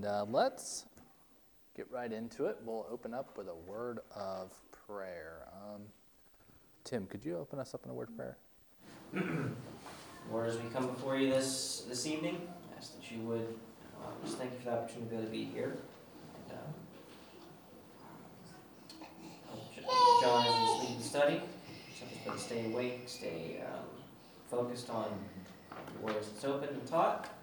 And uh, let's get right into it. We'll open up with a word of prayer. Um, Tim, could you open us up in a word of prayer? Lord, as we come before you this this evening, I ask that you would uh, just thank you for the opportunity to be to here. And, uh, Jon, as we lead the study, us stay awake, stay um, focused on the words that's open and taught, and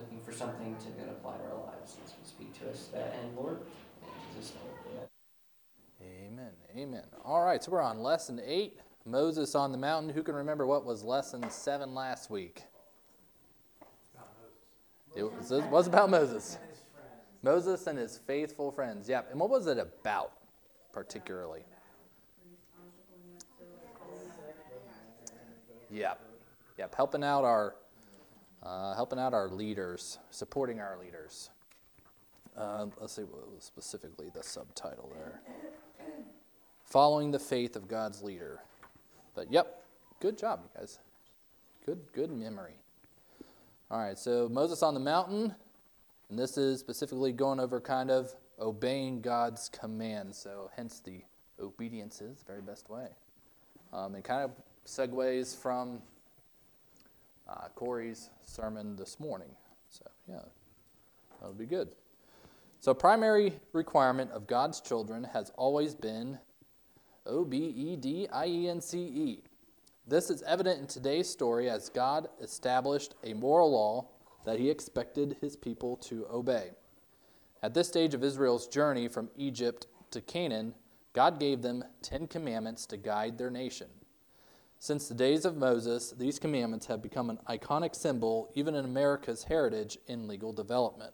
looking for something to to apply to our lives speak to us. That and Lord, in Jesus' name. Amen. Amen. All right, so we're on lesson eight Moses on the mountain. Who can remember what was lesson seven last week? It was, it was about Moses. Moses and his faithful friends. Yep. And what was it about, particularly? Yep. Yep. Helping out our, uh, helping out our leaders, supporting our leaders. Uh, let's see what was specifically the subtitle there. Following the faith of God's leader. But yep, good job, you guys. Good, good memory. All right, so Moses on the mountain, and this is specifically going over kind of obeying God's commands. So hence the obedience is the very best way. Um, and kind of segues from uh, Corey's sermon this morning. So yeah, that'll be good. So primary requirement of God's children has always been O B E D I E N C E. This is evident in today's story as God established a moral law that he expected his people to obey. At this stage of Israel's journey from Egypt to Canaan, God gave them Ten Commandments to guide their nation. Since the days of Moses, these commandments have become an iconic symbol even in America's heritage in legal development.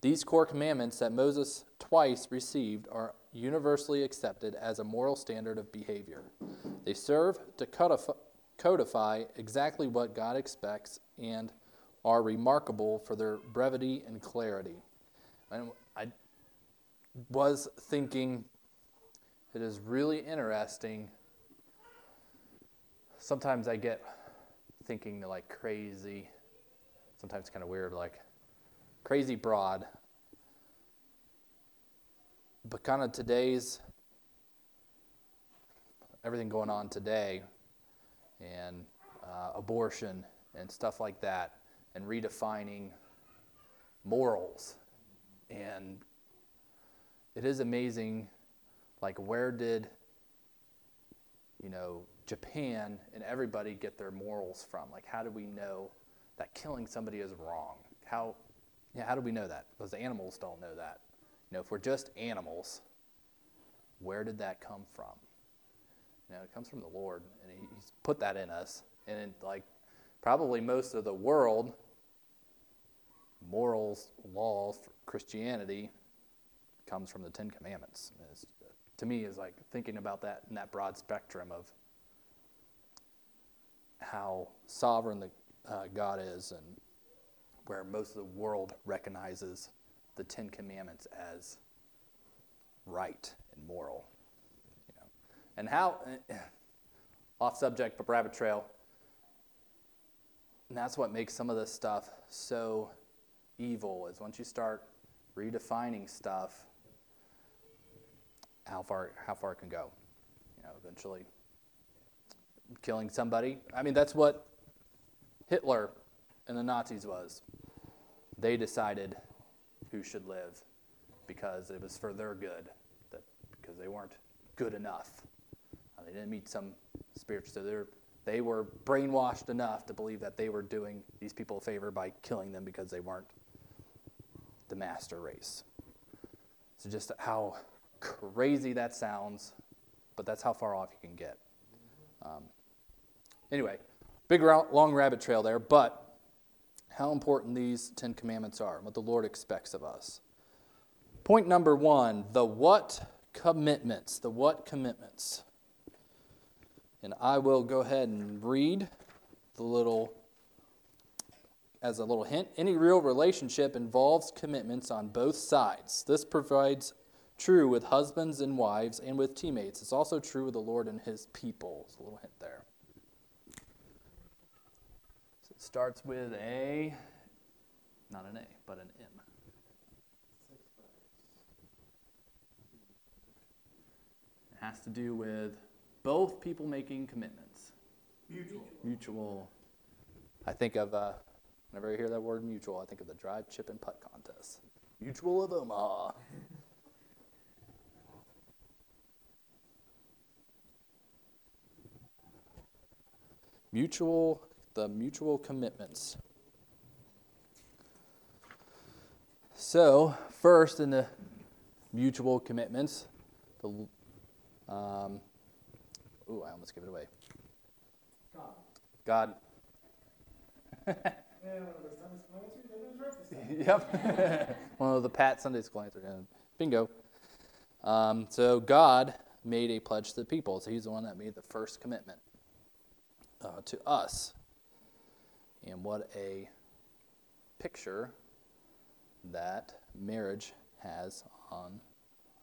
These core commandments that Moses twice received are universally accepted as a moral standard of behavior. They serve to codify exactly what God expects and are remarkable for their brevity and clarity. And I was thinking it is really interesting. Sometimes I get thinking like crazy, sometimes kind of weird, like crazy broad. But kind of today's everything going on today and uh, abortion and stuff like that and redefining morals. And it is amazing like where did you know japan and everybody get their morals from like how do we know that killing somebody is wrong how yeah, how do we know that because animals don't know that you know, if we're just animals, where did that come from? You know, it comes from the Lord, and he, He's put that in us. And in, like probably most of the world, morals, laws, Christianity comes from the Ten Commandments. It's, to me, is like thinking about that in that broad spectrum of how sovereign the, uh, God is, and where most of the world recognizes the Ten Commandments as right and moral. You know. And how, off subject, but rabbit trail, and that's what makes some of this stuff so evil is once you start redefining stuff, how far how far it can go. You know, eventually killing somebody. I mean, that's what Hitler and the Nazis was. They decided who should live because it was for their good, that because they weren't good enough. Uh, they didn't meet some spiritual, so they were brainwashed enough to believe that they were doing these people a favor by killing them because they weren't the master race. So just how crazy that sounds, but that's how far off you can get. Um, anyway, big long rabbit trail there, but how important these Ten Commandments are, and what the Lord expects of us. Point number one the what commitments. The what commitments. And I will go ahead and read the little, as a little hint. Any real relationship involves commitments on both sides. This provides true with husbands and wives and with teammates. It's also true with the Lord and his people. It's a little hint there. Starts with a, not an A, but an M. It has to do with both people making commitments. Mutual. Mutual. I think of, uh, whenever I hear that word mutual, I think of the drive, chip, and putt contest. Mutual of Omaha. Mutual, the mutual commitments. So, first in the mutual commitments, the, um, ooh, I almost gave it away. God. God. Yeah, one of those Sunday school answers. That was right this time. Yep. One of the Pat Sunday school answers. Bingo. Um, so God made a pledge to the people. So He's the one that made the first commitment uh, to us. And what a picture that marriage has on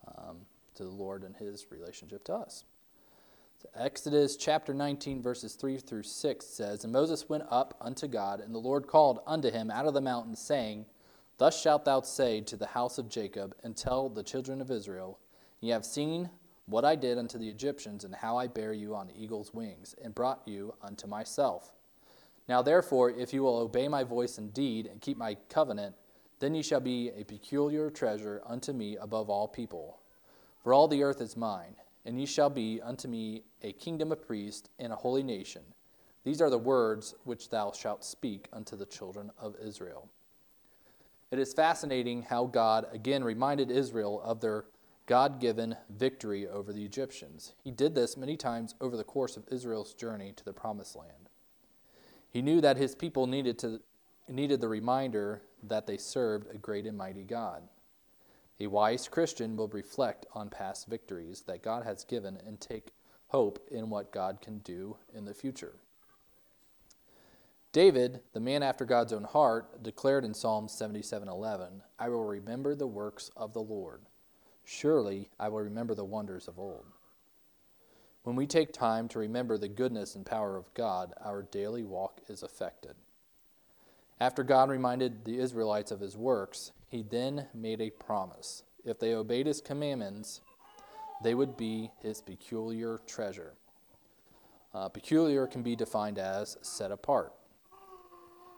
um, to the Lord and His relationship to us. So Exodus chapter 19, verses 3 through 6 says, And Moses went up unto God, and the Lord called unto him out of the mountain, saying, Thus shalt thou say to the house of Jacob, and tell the children of Israel, Ye have seen what I did unto the Egyptians, and how I bare you on eagle's wings, and brought you unto myself. Now therefore, if you will obey my voice indeed, and keep my covenant, then ye shall be a peculiar treasure unto me above all people. For all the earth is mine, and ye shall be unto me a kingdom of priests and a holy nation. These are the words which thou shalt speak unto the children of Israel. It is fascinating how God again reminded Israel of their God given victory over the Egyptians. He did this many times over the course of Israel's journey to the Promised Land. He knew that his people needed, to, needed the reminder that they served a great and mighty God. A wise Christian will reflect on past victories that God has given and take hope in what God can do in the future. David, the man after God's own heart, declared in Psalm 77:11, "I will remember the works of the Lord. Surely I will remember the wonders of old." When we take time to remember the goodness and power of God, our daily walk is affected. After God reminded the Israelites of his works, he then made a promise. If they obeyed his commandments, they would be his peculiar treasure. Uh, peculiar can be defined as set apart.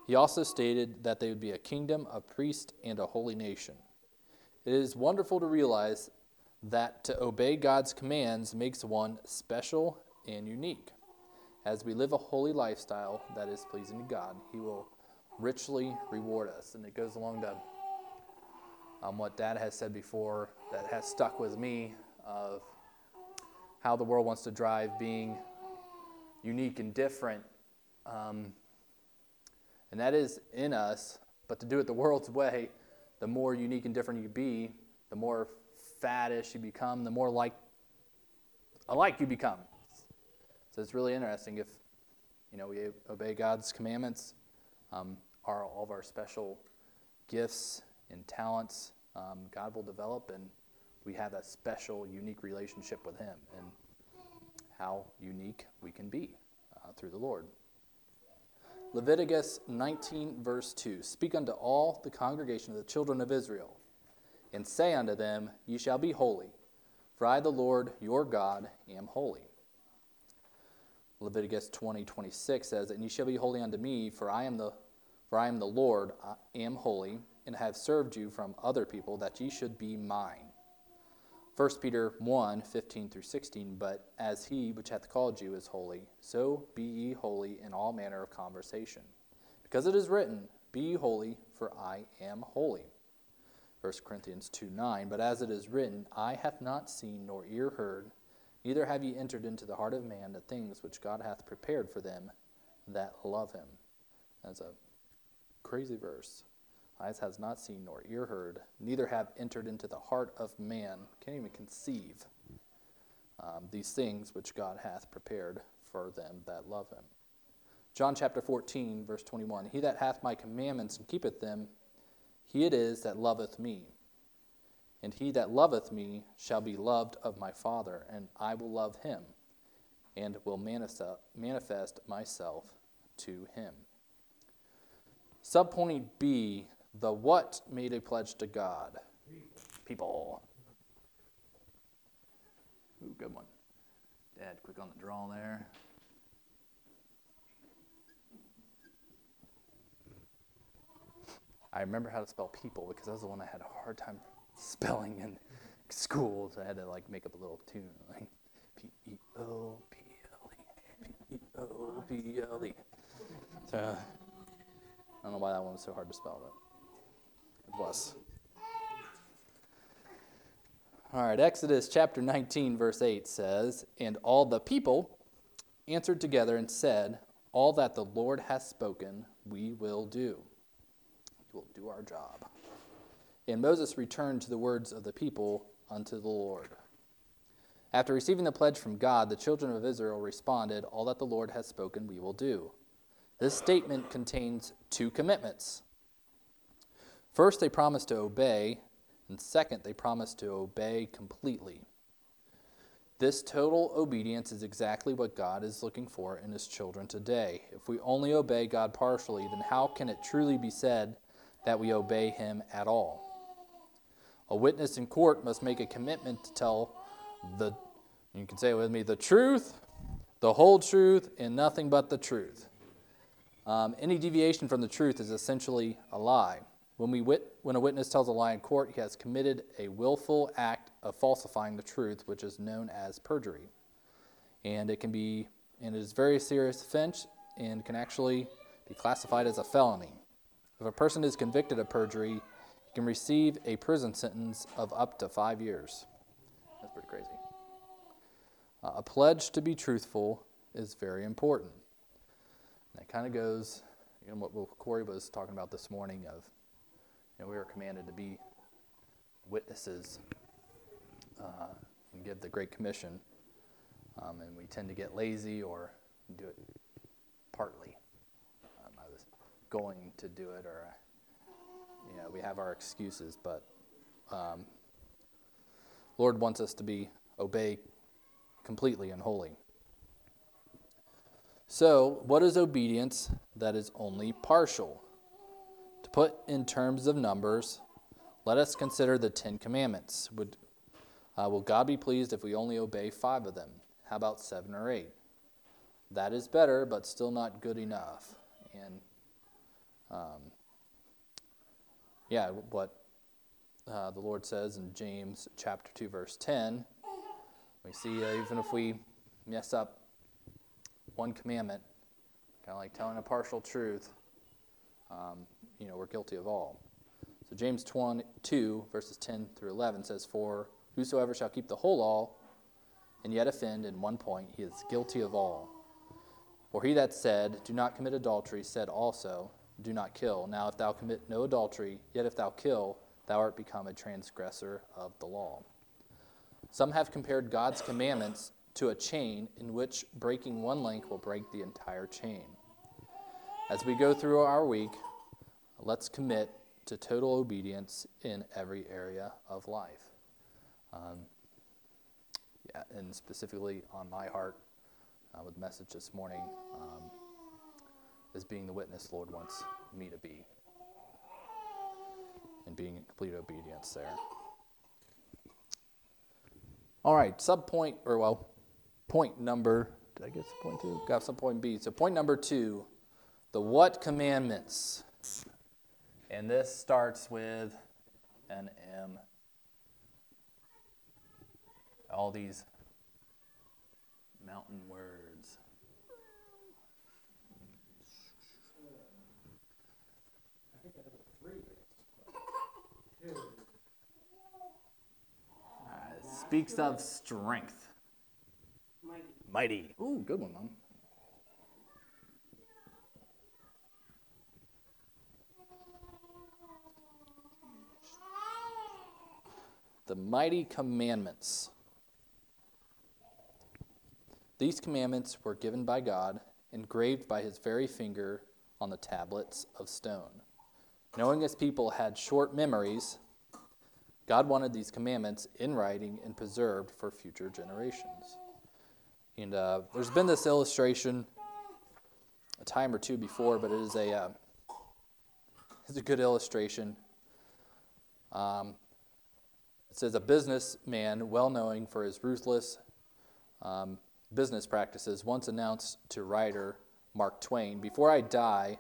He also stated that they would be a kingdom, a priest, and a holy nation. It is wonderful to realize that to obey God's commands makes one special and unique. As we live a holy lifestyle that is pleasing to God, He will richly reward us. And it goes along to um, what Dad has said before that has stuck with me of how the world wants to drive being unique and different. Um, and that is in us, but to do it the world's way, the more unique and different you be, the more faddish you become, the more like alike you become. So it's really interesting if you know we obey God's commandments. Um, are all of our special gifts and talents um, God will develop, and we have a special, unique relationship with Him, and how unique we can be uh, through the Lord. Leviticus 19, verse 2 Speak unto all the congregation of the children of Israel, and say unto them, Ye shall be holy, for I, the Lord your God, am holy. Leviticus 20, 26 says, And ye shall be holy unto me, for I am the for I am the Lord, I am holy, and have served you from other people, that ye should be mine. 1 Peter 1 15 through 16, But as he which hath called you is holy, so be ye holy in all manner of conversation. Because it is written, Be ye holy, for I am holy. 1 Corinthians 2 9, But as it is written, Eye hath not seen nor ear heard, neither have ye entered into the heart of man the things which God hath prepared for them that love him. That's a crazy verse. Eyes has not seen nor ear heard, neither have entered into the heart of man, can't even conceive um, these things which God hath prepared for them that love him. John chapter 14, verse 21 He that hath my commandments and keepeth them, he it is that loveth me. And he that loveth me shall be loved of my Father, and I will love him, and will manifest myself to him. Subpoint B The what made a pledge to God? People. Ooh, good one. Dad, quick on the draw there. I remember how to spell people because that was the one I had a hard time spelling in school, so I had to like make up a little tune like P E O P L E P E O P L E. So I don't know why that one was so hard to spell, but it was. All right, Exodus chapter 19, verse 8 says, And all the people answered together and said, All that the Lord has spoken, we will do. Will do our job. And Moses returned to the words of the people unto the Lord. After receiving the pledge from God, the children of Israel responded, All that the Lord has spoken, we will do. This statement contains two commitments. First, they promised to obey, and second, they promised to obey completely. This total obedience is exactly what God is looking for in his children today. If we only obey God partially, then how can it truly be said that we obey him at all? A witness in court must make a commitment to tell the, you can say it with me, the truth, the whole truth, and nothing but the truth. Um, any deviation from the truth is essentially a lie. When, we wit- when a witness tells a lie in court, he has committed a willful act of falsifying the truth, which is known as perjury. And it can be, and it is very serious offense and can actually be classified as a felony. If a person is convicted of perjury, he can receive a prison sentence of up to five years. That's pretty crazy. Uh, a pledge to be truthful is very important. And that kind of goes, you know, what, what Corey was talking about this morning of, you know, we are commanded to be witnesses uh, and give the Great Commission, um, and we tend to get lazy or do it partly. Going to do it, or you know, we have our excuses, but um, Lord wants us to be obey completely and wholly. So, what is obedience that is only partial? To put in terms of numbers, let us consider the Ten Commandments. Would, uh, will God be pleased if we only obey five of them? How about seven or eight? That is better, but still not good enough. And um, yeah, what uh, the Lord says in James chapter 2, verse 10, we see uh, even if we mess up one commandment, kind of like telling a partial truth, um, you know, we're guilty of all. So James 2, verses 10 through 11 says, For whosoever shall keep the whole law and yet offend in one point, he is guilty of all. For he that said, Do not commit adultery, said also, Do not kill. Now if thou commit no adultery, yet if thou kill, thou art become a transgressor of the law. Some have compared God's commandments to a chain in which breaking one link will break the entire chain. As we go through our week, let's commit to total obedience in every area of life. Um, yeah, and specifically on my heart uh, with message this morning um, is being the witness Lord wants me to be and being in complete obedience there. All right, sub point, or well, point number, did I get to point two? Got some point B. So, point number two, the what commandments. And this starts with an M. All these mountain words. I think I have a three. Two. Uh, it speaks of strength. Mighty. Mighty. Ooh, good one, Mom. The mighty commandments. These commandments were given by God, engraved by his very finger on the tablets of stone. Knowing his people had short memories, God wanted these commandments in writing and preserved for future generations. And uh, there's been this illustration a time or two before, but it is a uh, is a good illustration. Um, it says a businessman, well known for his ruthless um, business practices, once announced to writer Mark Twain Before I die,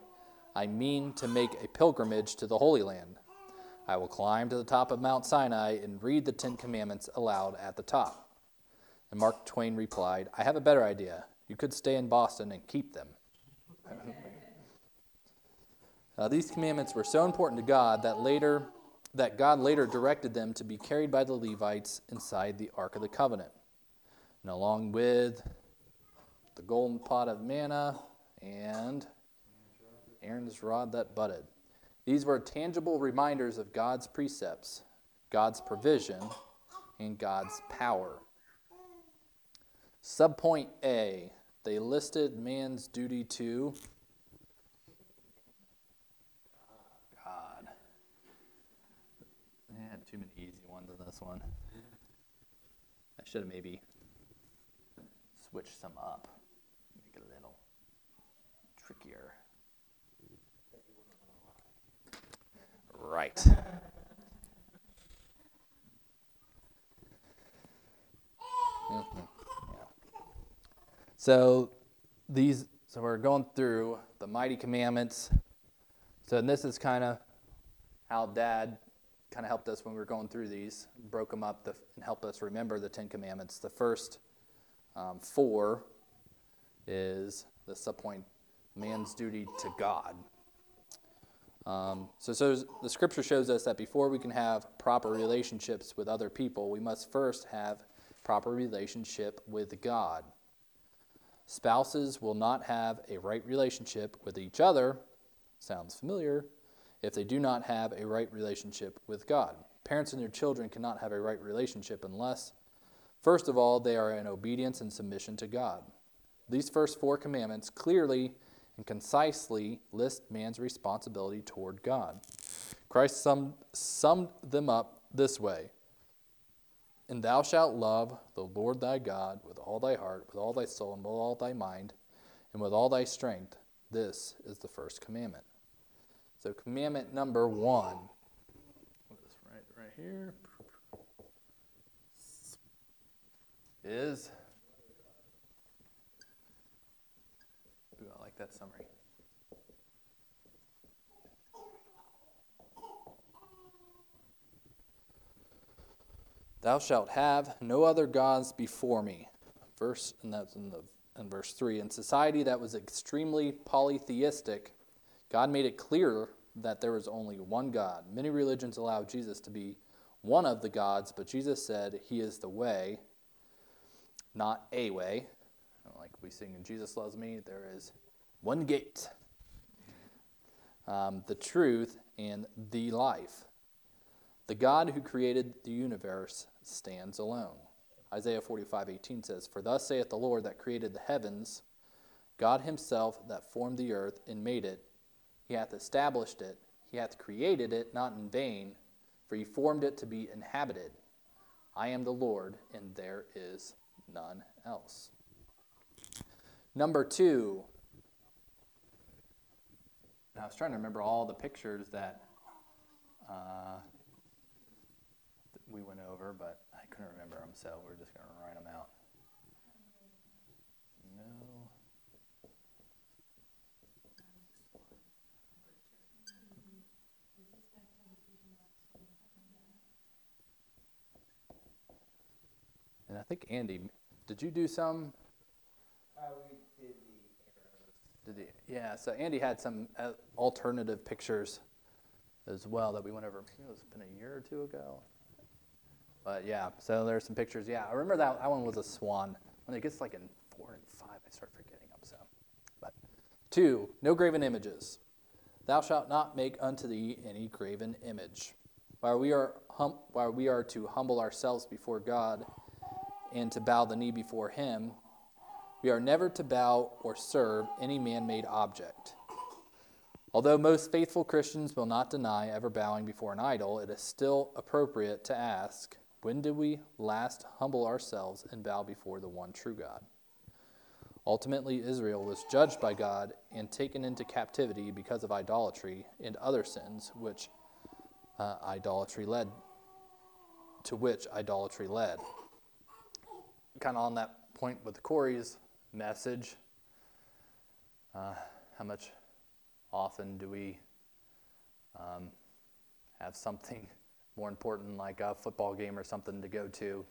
I mean to make a pilgrimage to the Holy Land. I will climb to the top of Mount Sinai and read the Ten Commandments aloud at the top. And Mark Twain replied, I have a better idea. You could stay in Boston and keep them. uh, these commandments were so important to God that later that God later directed them to be carried by the Levites inside the Ark of the Covenant. And along with the golden pot of manna and Aaron's rod that budded. These were tangible reminders of God's precepts, God's provision, and God's power. Subpoint A, they listed man's duty to God. They had too many easy ones in this one. I should have maybe switched some up, make it a little trickier. Right. Mhm, yeah. So these, so we're going through the mighty commandments. So and this is kind of how Dad kind of helped us when we were going through these, broke them up and helped us remember the Ten Commandments. The first um, four is the subpoint man's duty to God. Um, so, so the scripture shows us that before we can have proper relationships with other people, we must first have proper relationship with God. Spouses will not have a right relationship with each other, sounds familiar, if they do not have a right relationship with God. Parents and their children cannot have a right relationship unless, first of all, they are in obedience and submission to God. These first four commandments clearly and concisely list man's responsibility toward God. Christ summed, summed them up this way And thou shalt love the Lord thy God with all thy heart, with all thy soul, and with all thy mind, and with all thy strength. This is the first commandment. So, commandment number one. Right, right here. Is. Ooh, I like that summary. Thou shalt have no other gods before me. Verse, and that's in, the, in verse 3. In society that was extremely polytheistic, God made it clear that there was only one God. Many religions allow Jesus to be one of the gods, but Jesus said he is the way, not a way. Like we sing in Jesus Loves Me, there is one gate, um, the truth, and the life. The God who created the universe stands alone. Isaiah 45 18 says, For thus saith the Lord that created the heavens, God himself that formed the earth and made it. He hath established it, he hath created it not in vain, for he formed it to be inhabited. I am the Lord, and there is none else. Number two, I was trying to remember all the pictures that uh, we went over, but I couldn't remember them, so we're just going to write them out. No. And I think Andy, did you do some? Uh, we did the arrows. Did he? Yeah. So Andy had some uh, alternative pictures as well that we went over. I think it's been a year or two ago. But yeah, so there's some pictures. Yeah, I remember that that one was a swan. When it gets like in four and five, I start forgetting them. So, but two, no graven images. Thou shalt not make unto thee any graven image. While we are hum- while we are to humble ourselves before God and to bow the knee before Him, we are never to bow or serve any man-made object. Although most faithful Christians will not deny ever bowing before an idol, it is still appropriate to ask when did we last humble ourselves and bow before the one true God? Ultimately, Israel was judged by God and taken into captivity because of idolatry and other sins, which uh, idolatry led to which idolatry led. Kind of on that point with the Corey's message, uh, how much often do we um, have something more important like a football game or something to go to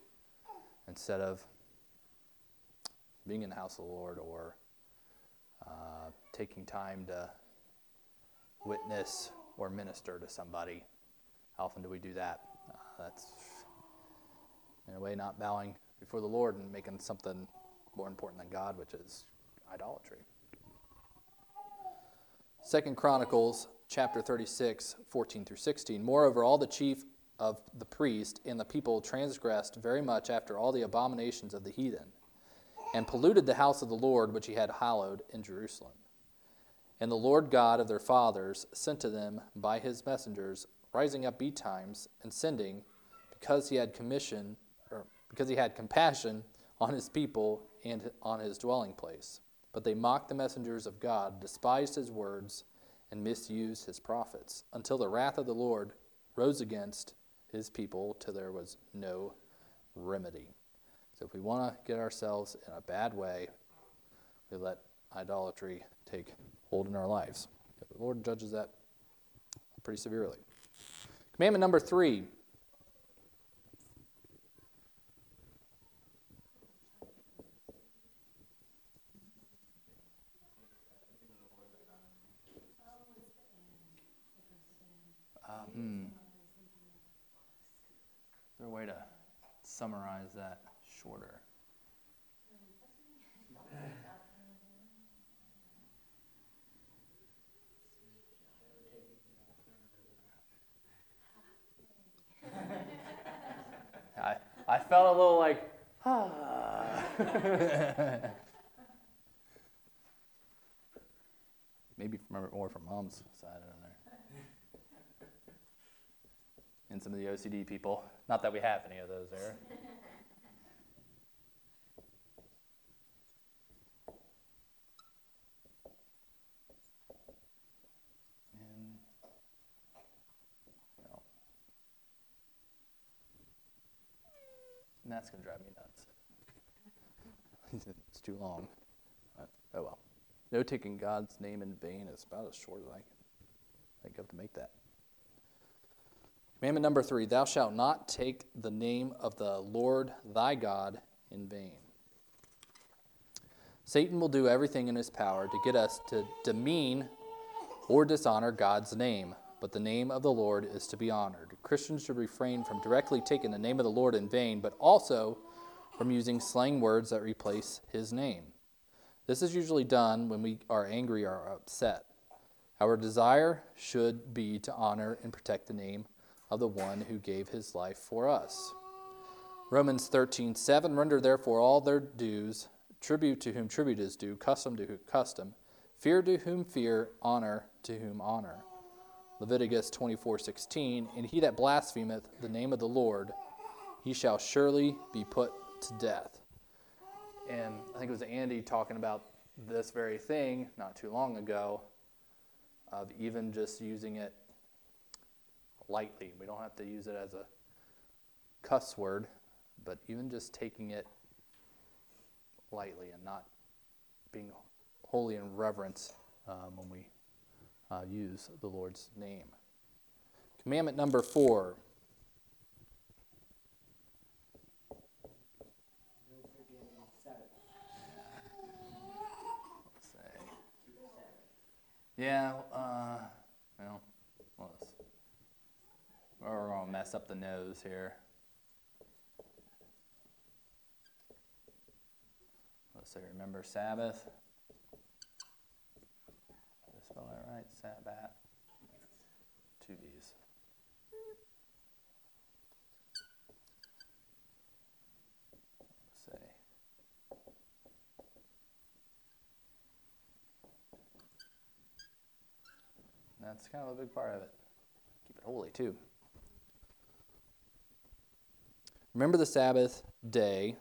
instead of being in the house of the Lord or uh, taking time to witness or minister to somebody. How often do we do that? Uh, that's, in a way, not bowing before the Lord and making something more important than God, which is idolatry. Second Chronicles chapter 36, 14 through 16. Moreover, all the chief of the priest and the people transgressed very much after all the abominations of the heathen, and polluted the house of the Lord which he had hallowed in Jerusalem. And the Lord God of their fathers sent to them by his messengers, rising up betimes and sending, because he had commission, or because he had compassion on his people and on his dwelling place. But they mocked the messengers of God, despised his words, and misused his prophets, until the wrath of the Lord rose against his people till there was no remedy. So if we want to get ourselves in a bad way, we let idolatry take hold in our lives. The Lord judges that pretty severely. Commandment number three. Um, hmm. Is there a way to summarize that shorter? I, I felt a little like, ah. Maybe from, more from mom's side, I don't know. And some of the OCD people. Not that we have any of those there. And, that's going to drive me nuts. it's too long. Oh well. No taking God's name in vain is about as short as I can think of to make that. Commandment number three Thou shalt not take the name of the Lord thy God in vain. Satan will do everything in his power to get us to demean or dishonor God's name, but the name of the Lord is to be honored. Christians should refrain from directly taking the name of the Lord in vain, but also from using slang words that replace his name. This is usually done when we are angry or upset. Our desire should be to honor and protect the name of the one who gave his life for us. Romans 13, 7 Render therefore all their dues, tribute to whom tribute is due, custom to whom custom, fear to whom fear, honor to whom honor. Leviticus 24, 16 And he that blasphemeth the name of the Lord, he shall surely be put to death. And I think it was Andy talking about this very thing not too long ago of even just using it lightly. We don't have to use it as a cuss word, but even just taking it lightly and not being holy in reverence um, when we uh, use the Lord's name. Commandment number four. Yeah, uh, well, we're going to mess up the nose here. Let's say, remember Sabbath? Did I spell that right? Sabbath. Two B's. Let's say. That's kind of a big part of it. Keep it holy, too. Remember the Sabbath day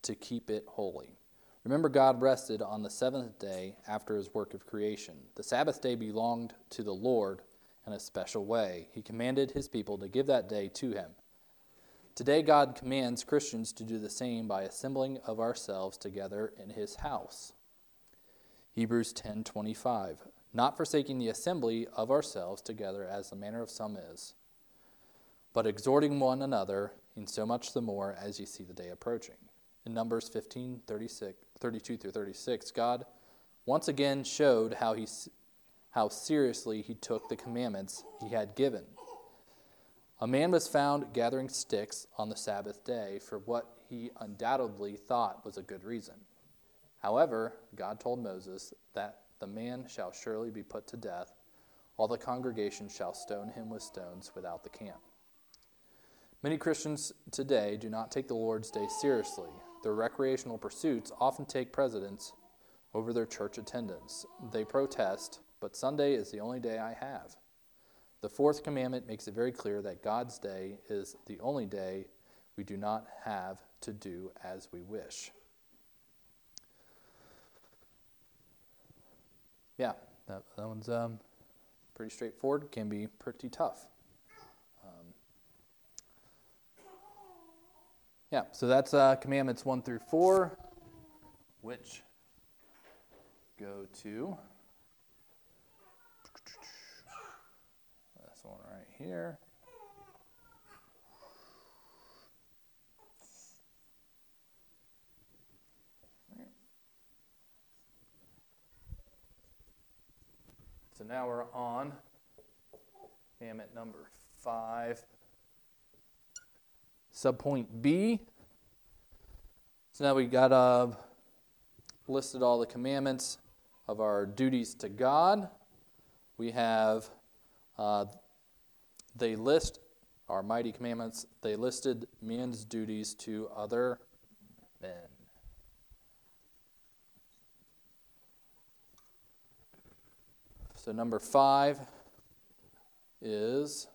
to keep it holy. Remember, God rested on the seventh day after his work of creation. The Sabbath day belonged to the Lord in a special way. He commanded his people to give that day to him. Today, God commands Christians to do the same by assembling of ourselves together in his house. Hebrews 10:25 Not forsaking the assembly of ourselves together as the manner of some is, but exhorting one another, in so much the more as you see the day approaching. In Numbers 15, 36, 32 through 36, God once again showed how, he, how seriously he took the commandments he had given. A man was found gathering sticks on the Sabbath day for what he undoubtedly thought was a good reason. However, God told Moses that the man shall surely be put to death. All the congregation shall stone him with stones without the camp. Many Christians today do not take the Lord's Day seriously. Their recreational pursuits often take precedence over their church attendance. They protest, but Sunday is the only day I have. The fourth commandment makes it very clear that God's day is the only day we do not have to do as we wish. Yeah, that, that one's um, pretty straightforward, can be pretty tough. Yeah, so that's uh, commandments 1 through 4, which go to this one right here. So now we're on commandment number five. Subpoint B. So now we've got uh, listed all the commandments of our duties to God. We have, uh, they list our mighty commandments, they listed men's duties to other men. So, number five is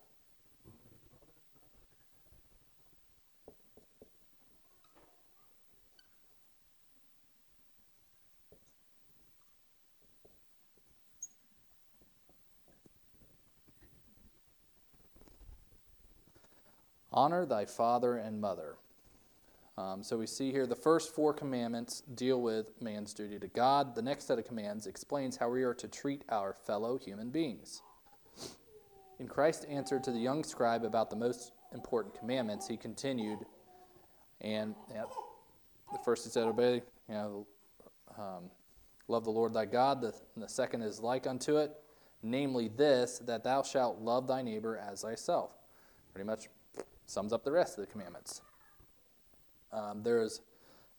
honor thy father and mother. Um, so we see here the first four commandments deal with man's duty to God. The next set of commands explains how we are to treat our fellow human beings. In Christ's answer to the young scribe about the most important commandments, he continued, and yep, the first he said, obey, you know, um, love the Lord thy God. The, the second is like unto it, namely this, that thou shalt love thy neighbor as thyself. Pretty much sums up the rest of the commandments. Um, there is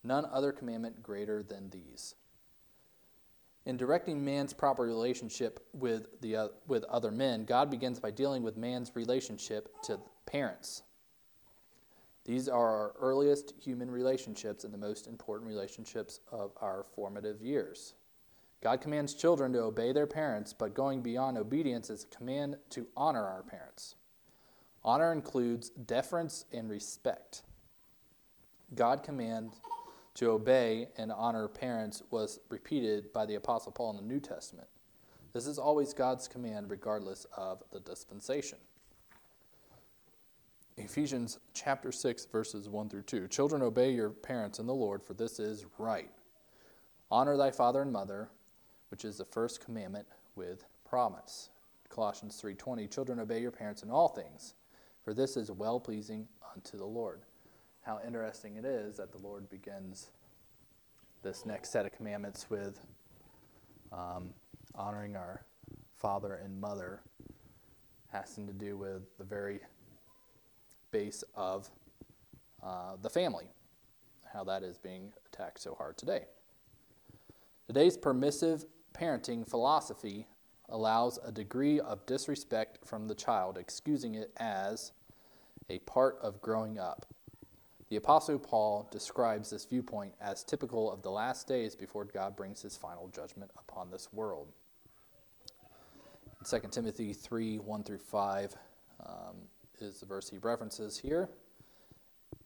none other commandment greater than these. In directing man's proper relationship with, the, uh, with other men, God begins by dealing with man's relationship to parents. These are our earliest human relationships and the most important relationships of our formative years. God commands children to obey their parents, but going beyond obedience is a command to honor our parents. Honor includes deference and respect. God command to obey and honor parents was repeated by the Apostle Paul in the New Testament. This is always God's command, regardless of the dispensation. Ephesians chapter 6, verses 1 through 2. Children, obey your parents in the Lord, for this is right. Honor thy father and mother, which is the first commandment with promise. Colossians 3:20 Children obey your parents in all things, for this is well pleasing unto the Lord how interesting it is that the Lord begins this next set of commandments with um, honoring our father and mother, having to do with the very base of uh, the family, how that is being attacked so hard today. Today's permissive parenting philosophy allows a degree of disrespect from the child, excusing it as a part of growing up. The Apostle Paul describes this viewpoint as typical of the last days before God brings his final judgment upon this world. In 2 Timothy 3 1 through 5 um, is the verse he references here.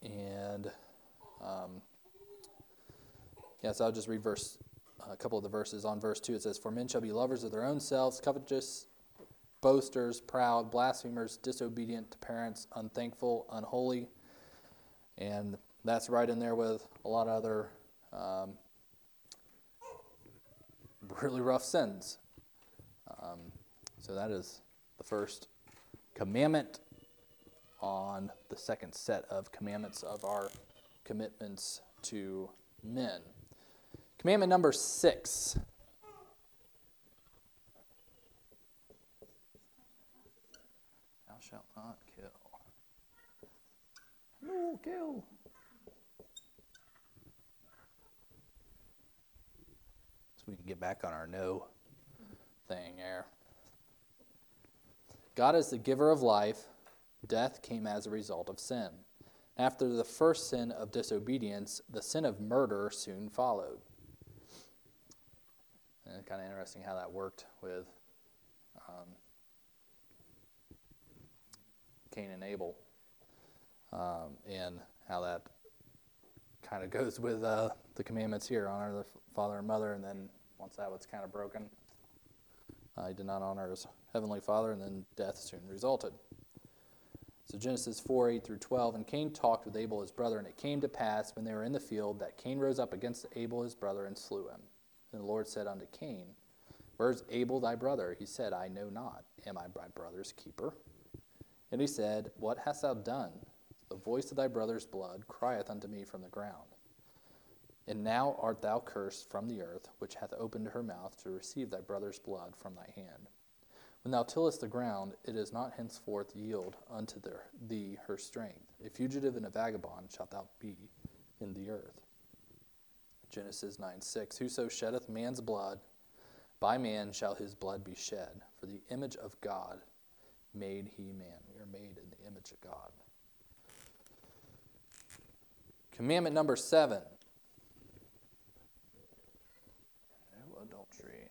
And um, Yes, I'll just read verse, a couple of the verses. On verse 2, it says, For men shall be lovers of their own selves, covetous, boasters, proud, blasphemers, disobedient to parents, unthankful, unholy. And that's right in there with a lot of other um, really rough sins. Um, so that is the first commandment on the second set of commandments of our commitments to men. Commandment number six. Thou shalt not kill. No kill. So we can get back on our no thing there. God is the giver of life. Death came as a result of sin. After the first sin of disobedience, the sin of murder soon followed. And kind of interesting how that worked with um, Cain and Abel, um, and how that kind of goes with uh, the commandments here honor the father and mother, and then once that was kind of broken, uh, he did not honor his heavenly father, and then death soon resulted. So Genesis 4 8 through 12. And Cain talked with Abel his brother, and it came to pass when they were in the field that Cain rose up against Abel his brother and slew him. And the Lord said unto Cain, Where is Abel thy brother? He said, I know not. Am I my brother's keeper? And he said, What hast thou done? The voice of thy brother's blood crieth unto me from the ground. And now art thou cursed from the earth, which hath opened her mouth to receive thy brother's blood from thy hand. When thou tillest the ground, it is not henceforth yield unto thee her strength. A fugitive and a vagabond shalt thou be in the earth. Genesis 9 6. Whoso sheddeth man's blood, by man shall his blood be shed. For the image of God made he man. We are made in the image of God. Commandment number seven. No adultery.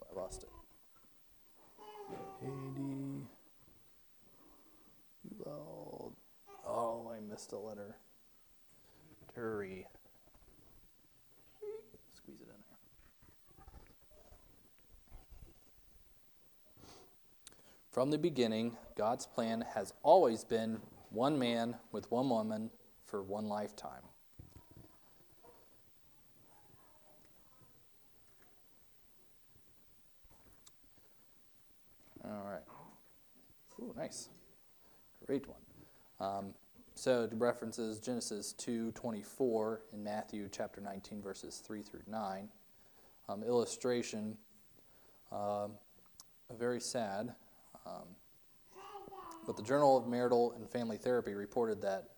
I lost it. AD. Well, missed a letter. Turi. Squeeze it in there. From the beginning, God's plan has always been one man with one woman for one lifetime. All right. Ooh, nice. Great one. Um, so it references Genesis 2:24 and Matthew chapter 19 verses 3 through 9. Um, illustration, um, very sad. Um, but the Journal of Marital and Family Therapy reported that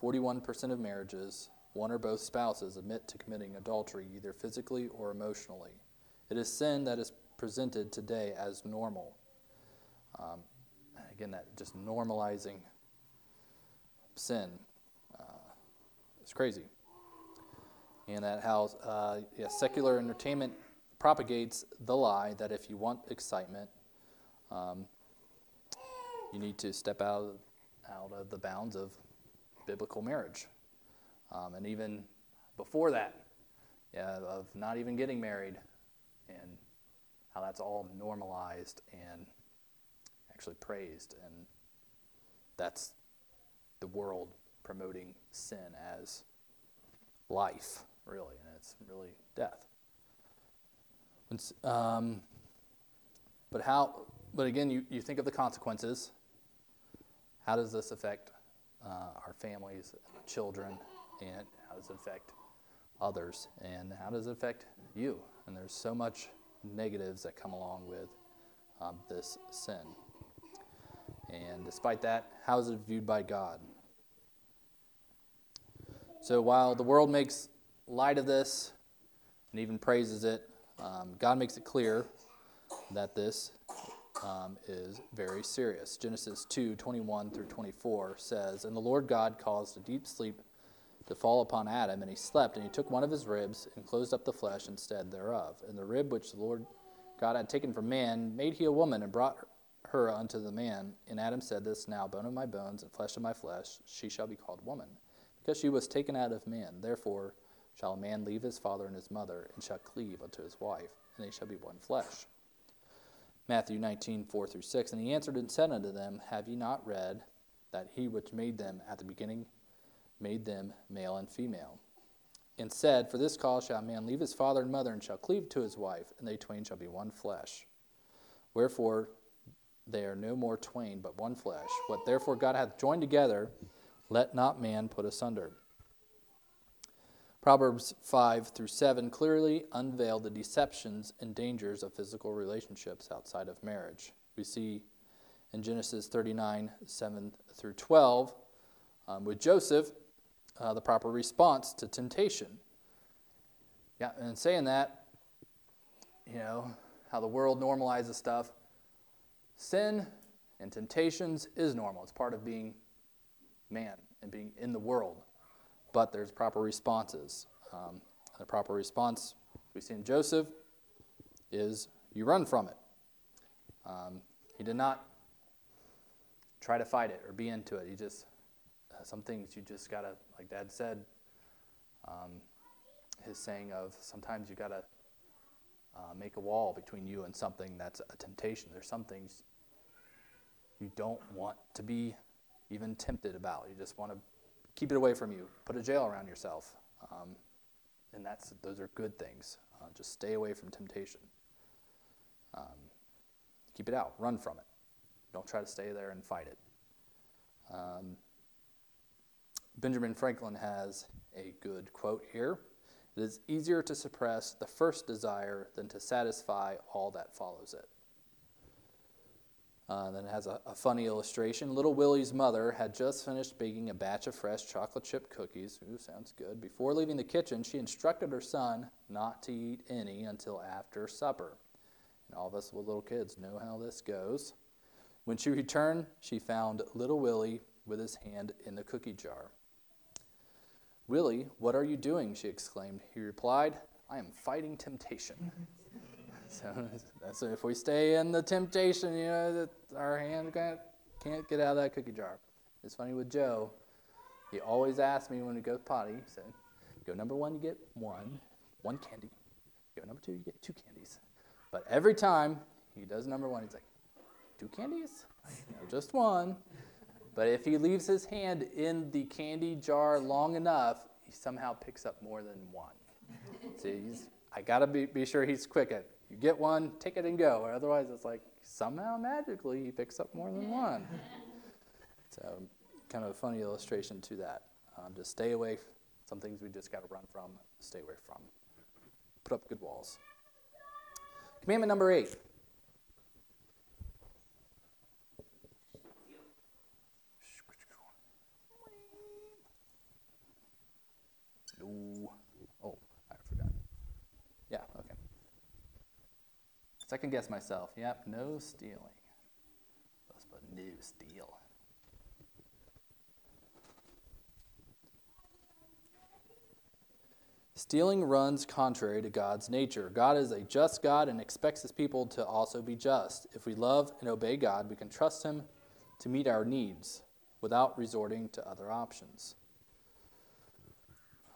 41% of marriages, one or both spouses admit to committing adultery either physically or emotionally. It is sin that is presented today as normal. Um, again, that just normalizing sin uh, is crazy. And that how uh, yeah, secular entertainment propagates the lie that if you want excitement, um, you need to step out out of the bounds of biblical marriage. Um, and even before that, yeah, of not even getting married, and how that's all normalized and actually praised. And that's the world promoting sin as life, really, and it's really death. Um, but how? But again, you, you think of the consequences. How does this affect uh, our families, children, and how does it affect others, and how does it affect you? And there's so much negatives that come along with um, this sin. And despite that, how is it viewed by God? So while the world makes light of this and even praises it, um, God makes it clear that this um, is very serious. Genesis 2 21 through 24 says, And the Lord God caused a deep sleep to fall upon Adam, and he slept, and he took one of his ribs and closed up the flesh instead thereof. And the rib which the Lord God had taken from man made he a woman and brought her unto the man. And Adam said, This now, bone of my bones and flesh of my flesh, she shall be called woman, because she was taken out of man. Therefore shall a man leave his father and his mother, and shall cleave unto his wife, and they shall be one flesh. Matthew 19, 4 through 6. And he answered and said unto them, Have ye not read that he which made them at the beginning made them male and female? And said, For this cause shall a man leave his father and mother, and shall cleave to his wife, and they twain shall be one flesh. Wherefore they are no more twain, but one flesh. What therefore God hath joined together, let not man put asunder. Proverbs 5 through 7 clearly unveil the deceptions and dangers of physical relationships outside of marriage. We see in Genesis 39 7 through 12 um, with Joseph uh, the proper response to temptation. Yeah, and saying that, you know, how the world normalizes stuff, sin and temptations is normal. It's part of being man and being in the world but there's proper responses. Um, the proper response we see in Joseph is you run from it. Um, he did not try to fight it or be into it. He just, uh, some things you just gotta, like Dad said, um, his saying of sometimes you gotta uh, make a wall between you and something that's a temptation. There's some things you don't want to be even tempted about. You just want to keep it away from you. Put a jail around yourself. Um, and that's, those are good things. Uh, just stay away from temptation. Um, keep it out. Run from it. Don't try to stay there and fight it. Um, Benjamin Franklin has a good quote here. It is easier to suppress the first desire than to satisfy all that follows it. Uh, then it has a, a, funny illustration. Little Willie's mother had just finished baking a batch of fresh chocolate chip cookies. Ooh, sounds good. Before leaving the kitchen, she instructed her son not to eat any until after supper. And all of us with little kids know how this goes. When she returned, she found little Willie with his hand in the cookie jar. Willie, what are you doing? she exclaimed. He replied, I am fighting temptation. So, if we stay in the temptation, you know, that our hand can't, can't get out of that cookie jar. It's funny with Joe. He always asks me when we go potty, he said, go number one, you get one, one candy. Go number two, you get two candies. But every time he does number one, he's like, two candies? No, just one. But if he leaves his hand in the candy jar long enough, he somehow picks up more than one. See, I gotta be, be sure he's quick at you get one, take it and go. Or otherwise, it's like somehow magically he picks up more than one. so, kind of a funny illustration to that. Um, just stay away. Some things we just got to run from, stay away from. Put up good walls. Commandment number eight. Oh, I forgot. Yeah, okay. Second guess myself. Yep, no stealing. Let's put no steal. Stealing runs contrary to God's nature. God is a just God and expects his people to also be just. If we love and obey God, we can trust him to meet our needs without resorting to other options.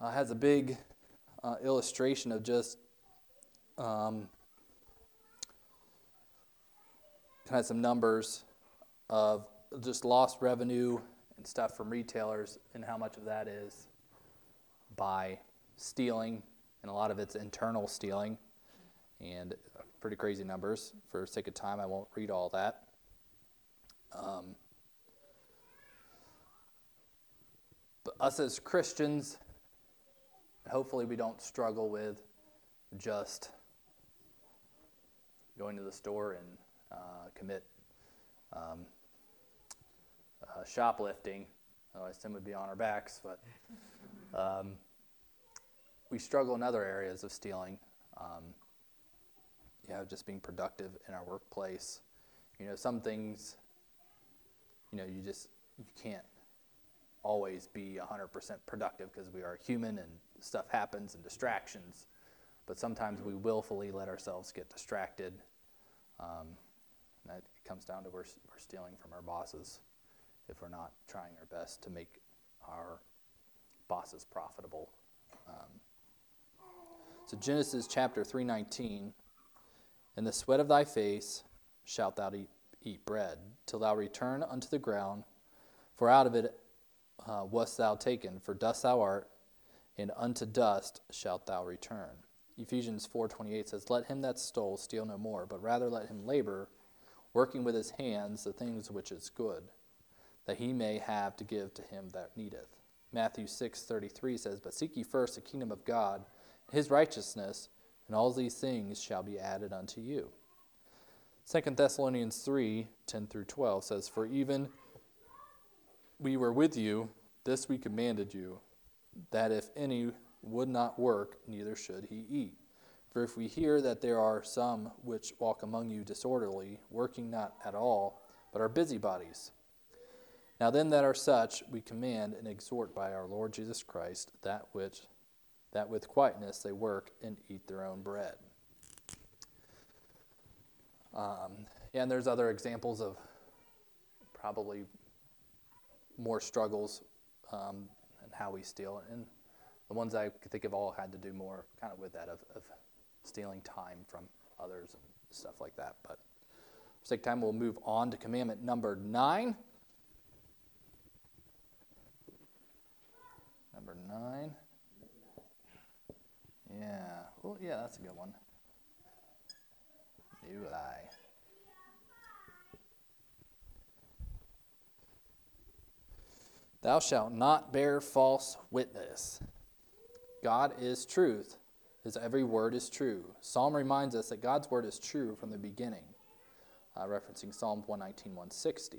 Uh, has a big uh, illustration of just um, kind of some numbers of just lost revenue and stuff from retailers and how much of that is by stealing and a lot of it's internal stealing. And pretty crazy numbers. For sake of time i won't read all that. Um, but us as christians hopefully we don't struggle with just going to the store and commit um, uh, shoplifting. Otherwise, Tim would be on our backs. But um, we struggle in other areas of stealing. Um, you know, just being productive in our workplace. You know, some things, you know, you just you can't always be 100% productive because we are human and stuff happens and distractions. But sometimes we willfully let ourselves get distracted. Um, that comes down to we're, we're stealing from our bosses if we're not trying our best to make our bosses profitable. Um, so Genesis chapter 319, In the sweat of thy face shalt thou eat, eat bread, till thou return unto the ground, for out of it uh, wast thou taken, for dust thou art, and unto dust shalt thou return. Ephesians 4:28 says, "Let him that stole steal no more, but rather let him labor, working with his hands the things which is good, that he may have to give to him that needeth." Matthew 6:33 says, "But seek ye first the kingdom of God, his righteousness, and all these things shall be added unto you. 2 Thessalonians 3 10 through 12 says, For even we were with you, this we commanded you, that if any would not work, neither should he eat. For if we hear that there are some which walk among you disorderly, working not at all, but are busybodies. Now then that are such, we command and exhort by our Lord Jesus Christ that which that with quietness they work and eat their own bread. Um, yeah, and there's other examples of probably more struggles um, and how we steal. And the ones I think of all had to do more kind of with that of, of stealing time from others and stuff like that. But for sake of time, we'll move on to commandment number nine. Number nine. Yeah. Well, yeah, that's a good one. Do I? Thou shalt not bear false witness. God is truth. His every word is true. Psalm reminds us that God's word is true from the beginning, uh, referencing Psalm 119, 160.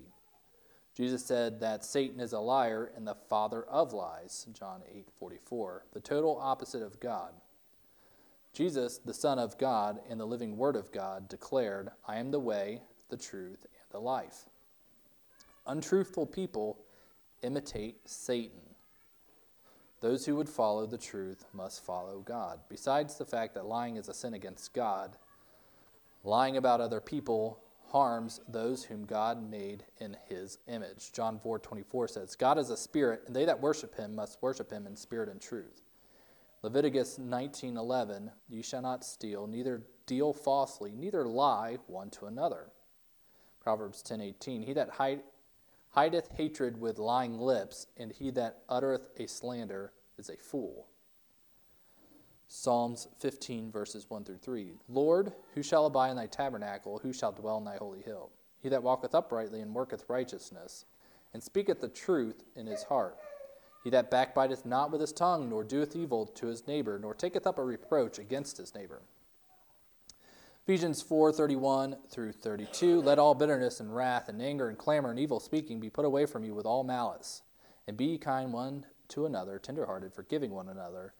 Jesus said that Satan is a liar and the father of lies, John 8, 44, the total opposite of God. Jesus, the Son of God and the living Word of God, declared, I am the way, the truth, and the life. Untruthful people imitate Satan. Those who would follow the truth must follow God. Besides the fact that lying is a sin against God, lying about other people harms those whom God made in his image. John 4:24 says, God is a spirit, and they that worship him must worship him in spirit and truth. Leviticus 19:11, "You shall not steal, neither deal falsely, neither lie one to another." Proverbs 10:18, "He that hide, hideth hatred with lying lips, and he that uttereth a slander is a fool." Psalms 15 verses 1 through 3. Lord, who shall abide in thy tabernacle, who shall dwell in thy holy hill? He that walketh uprightly and worketh righteousness, and speaketh the truth in his heart. He that backbiteth not with his tongue, nor doeth evil to his neighbor, nor taketh up a reproach against his neighbor. Ephesians 4:31 through 32 Let all bitterness and wrath and anger and clamor and evil speaking be put away from you with all malice and be kind one to another tenderhearted forgiving one another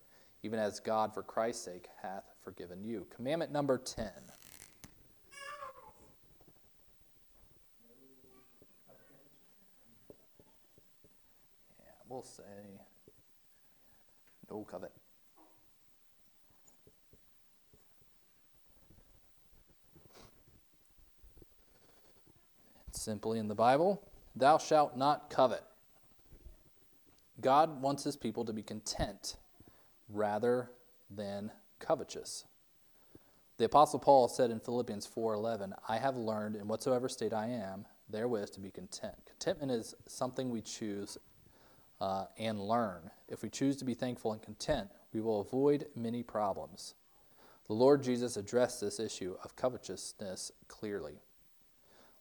even as God for Christ's sake hath forgiven you commandment number 10 Yeah, we'll say no covet. Simply in the Bible, thou shalt not covet. God wants his people to be content rather than covetous. The apostle Paul said in Philippians 4:11, "I have learned in whatsoever state I am therewith to be content." Contentment is something we choose uh, and learn. If we choose to be thankful and content, we will avoid many problems. The Lord Jesus addressed this issue of covetousness clearly.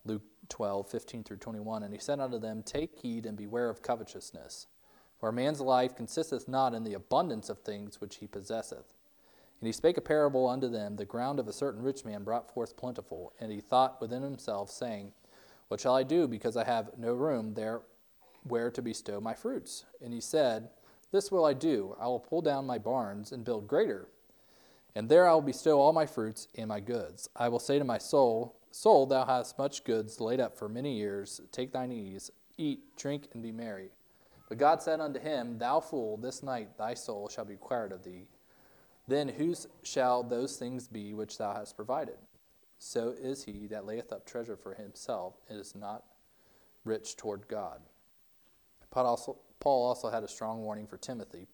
Luke 12, 15 through 21, and he said unto them, Take heed and beware of covetousness, for a man's life consisteth not in the abundance of things which he possesseth. And he spake a parable unto them, The ground of a certain rich man brought forth plentiful, and he thought within himself, saying, What shall I do, because I have no room there where to bestow my fruits. And he said, This will I do. I will pull down my barns and build greater. And there I will bestow all my fruits and my goods. I will say to my soul, Soul, thou hast much goods laid up for many years. Take thine ease, eat, drink, and be merry. But God said unto him, Thou fool, this night thy soul shall be required of thee. Then whose shall those things be which thou hast provided? So is he that layeth up treasure for himself and is not rich toward God. Paul also, had a strong warning for Timothy.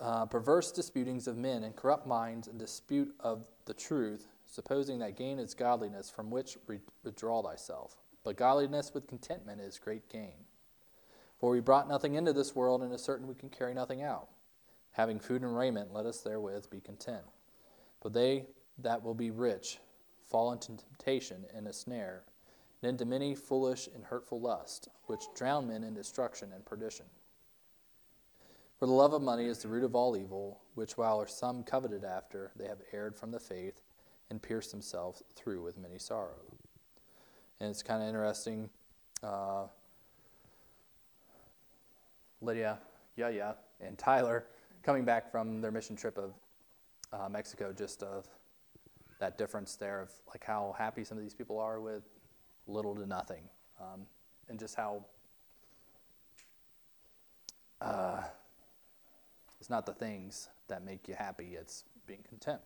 Uh, perverse disputings of men and corrupt minds and dispute of the truth, supposing that gain is godliness, from which withdraw thyself. But godliness with contentment is great gain. For we brought nothing into this world, and it is certain we can carry nothing out. Having food and raiment, let us therewith be content. But they that will be rich fall into temptation and a snare, and into many foolish and hurtful lusts, which drown men in destruction and perdition. For the love of money is the root of all evil, which while some coveted after, they have erred from the faith and pierced themselves through with many sorrow. And it's kind of interesting. Uh, Lydia, Yaya, and Tyler coming back from their mission trip of uh, Mexico, just of that difference there of like how happy some of these people are with little to nothing, um, and just how uh, it's not the things that make you happy; it's being content.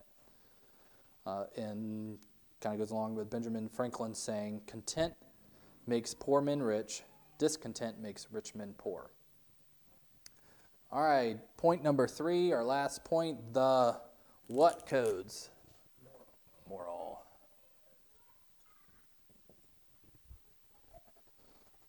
Uh, and kind of goes along with Benjamin Franklin saying, "Content makes poor men rich; discontent makes rich men poor." All right, point number three, our last point: the what codes moral.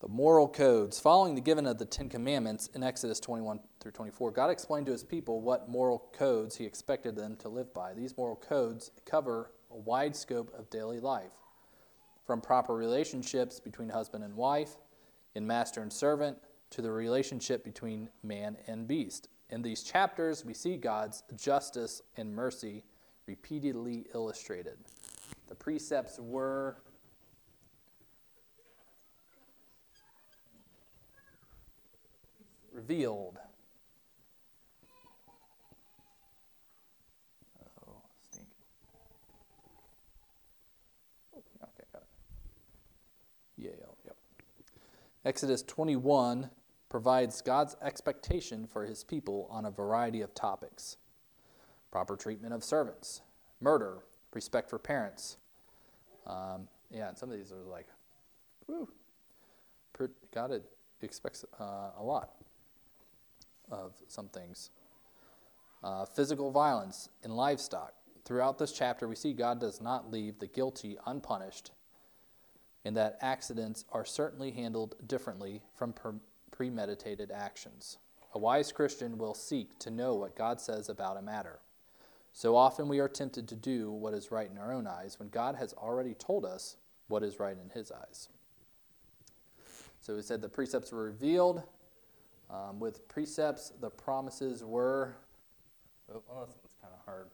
The moral codes. Following the giving of the Ten Commandments in Exodus 21 through 24, God explained to his people what moral codes he expected them to live by. These moral codes cover a wide scope of daily life, from proper relationships between husband and wife, in master and servant, to the relationship between man and beast. In these chapters, we see God's justice and mercy repeatedly illustrated. The precepts were revealed. Oh. Okay, got it. Yale, yep. Exodus 21 provides God's expectation for his people on a variety of topics proper treatment of servants, murder, respect for parents. Um, yeah, and some of these are like, whew, God expects uh, a lot of some things. Uh, physical violence in livestock. Throughout this chapter, we see God does not leave the guilty unpunished, and that accidents are certainly handled differently from premeditated actions. A wise Christian will seek to know what God says about a matter. So often we are tempted to do what is right in our own eyes when God has already told us what is right in His eyes. So we said the precepts were revealed. Um, with precepts, the promises were. Oh, well, kind of hard.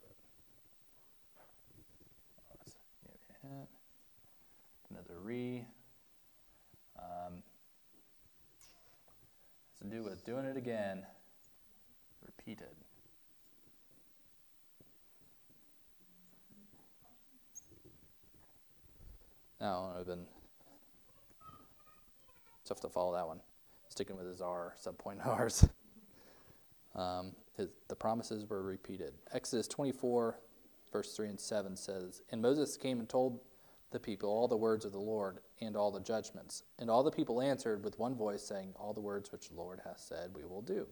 Another re. Um, has to do with doing it again, repeated. No, I've been tough to follow that one. Sticking with his R, subpoint R's. Um, his, the promises were repeated. Exodus 24, verse 3 and 7 says, And Moses came and told the people all the words of the Lord and all the judgments. And all the people answered with one voice, saying, All the words which the Lord hath said we will do.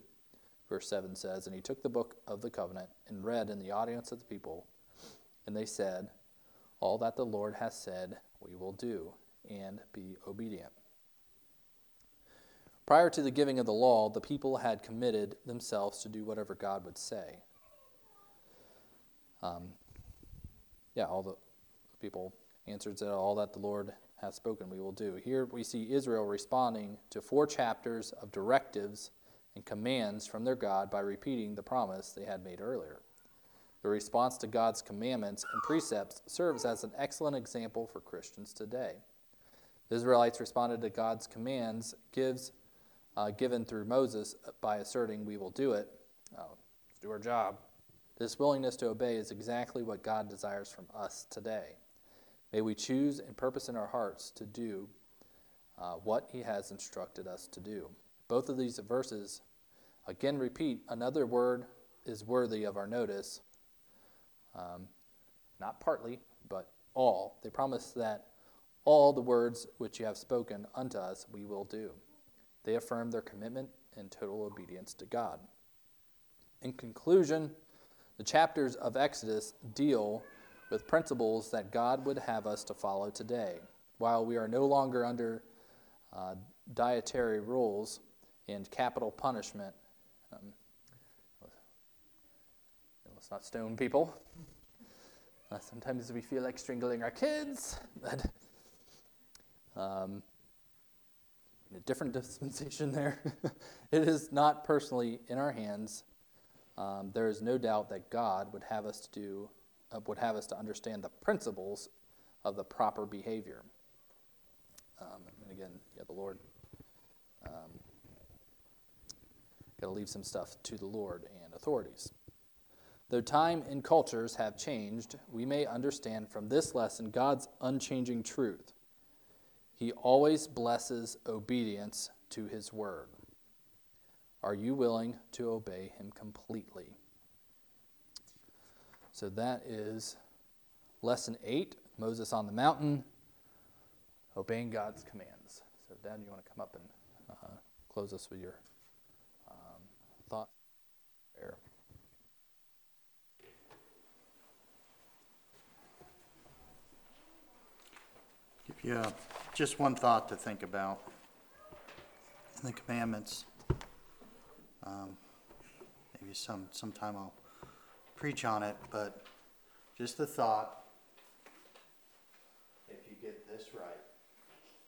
Verse 7 says, And he took the book of the covenant and read in the audience of the people, and they said, All that the Lord hath said we will do and be obedient. Prior to the giving of the law, the people had committed themselves to do whatever God would say. Um, yeah, all the people answered that all that the Lord hath spoken we will do. Here we see Israel responding to four chapters of directives and commands from their God by repeating the promise they had made earlier. The response to God's commandments and precepts serves as an excellent example for Christians today. The Israelites responded to God's commands gives, uh, given through Moses by asserting, We will do it. Oh, let's do our job. This willingness to obey is exactly what God desires from us today. May we choose and purpose in our hearts to do uh, what He has instructed us to do. both of these verses again repeat another word is worthy of our notice. Um, not partly, but all. They promise that all the words which you have spoken unto us we will do. They affirm their commitment and total obedience to God. In conclusion, the chapters of Exodus deal with principles that God would have us to follow today. While we are no longer under uh, dietary rules and capital punishment, um, let's not stone people. Uh, sometimes we feel like strangling our kids, but um, a different dispensation there. it is not personally in our hands. Um, there is no doubt that God would have us to do, uh, would have us to understand the principles of the proper behavior. Um, and again, yeah, the Lord. Um, Got to leave some stuff to the Lord and authorities. Though time and cultures have changed, we may understand from this lesson God's unchanging truth. He always blesses obedience to his word. Are you willing to obey him completely? So that is lesson eight Moses on the mountain, obeying God's commands. So, Dad, you want to come up and uh, close us with your um, thought there? Uh, just one thought to think about the commandments. Um, Maybe some, sometime I'll preach on it, but just the thought. If you get this right,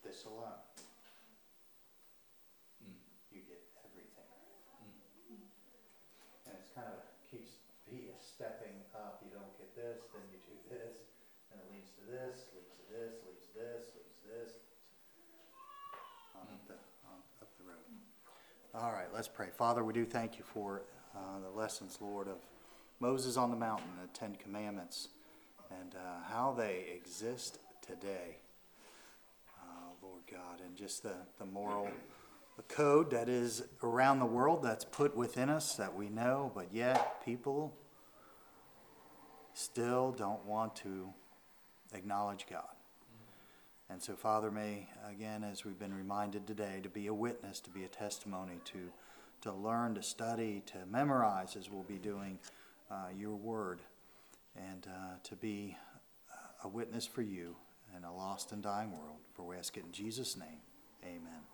this alone, you get everything. And it's kind of keeps be a stepping up. You don't get this, then you do this, and it leads to this, leads to this, leads to this, leads to this. On up the, on up the road. All right, let's pray. Father, we do thank you for uh, the lessons, Lord, of Moses on the mountain, the Ten Commandments, and uh, how they exist today. Uh, Lord God, and just the, the moral the code that is around the world that's put within us that we know, but yet people still don't want to acknowledge God. And so, Father, may, again, as we've been reminded today, to be a witness, to be a testimony, to, to learn, to study, to memorize, as we'll be doing uh, your word, and uh, to be a witness for you in a lost and dying world. For we ask it in Jesus' name. Amen.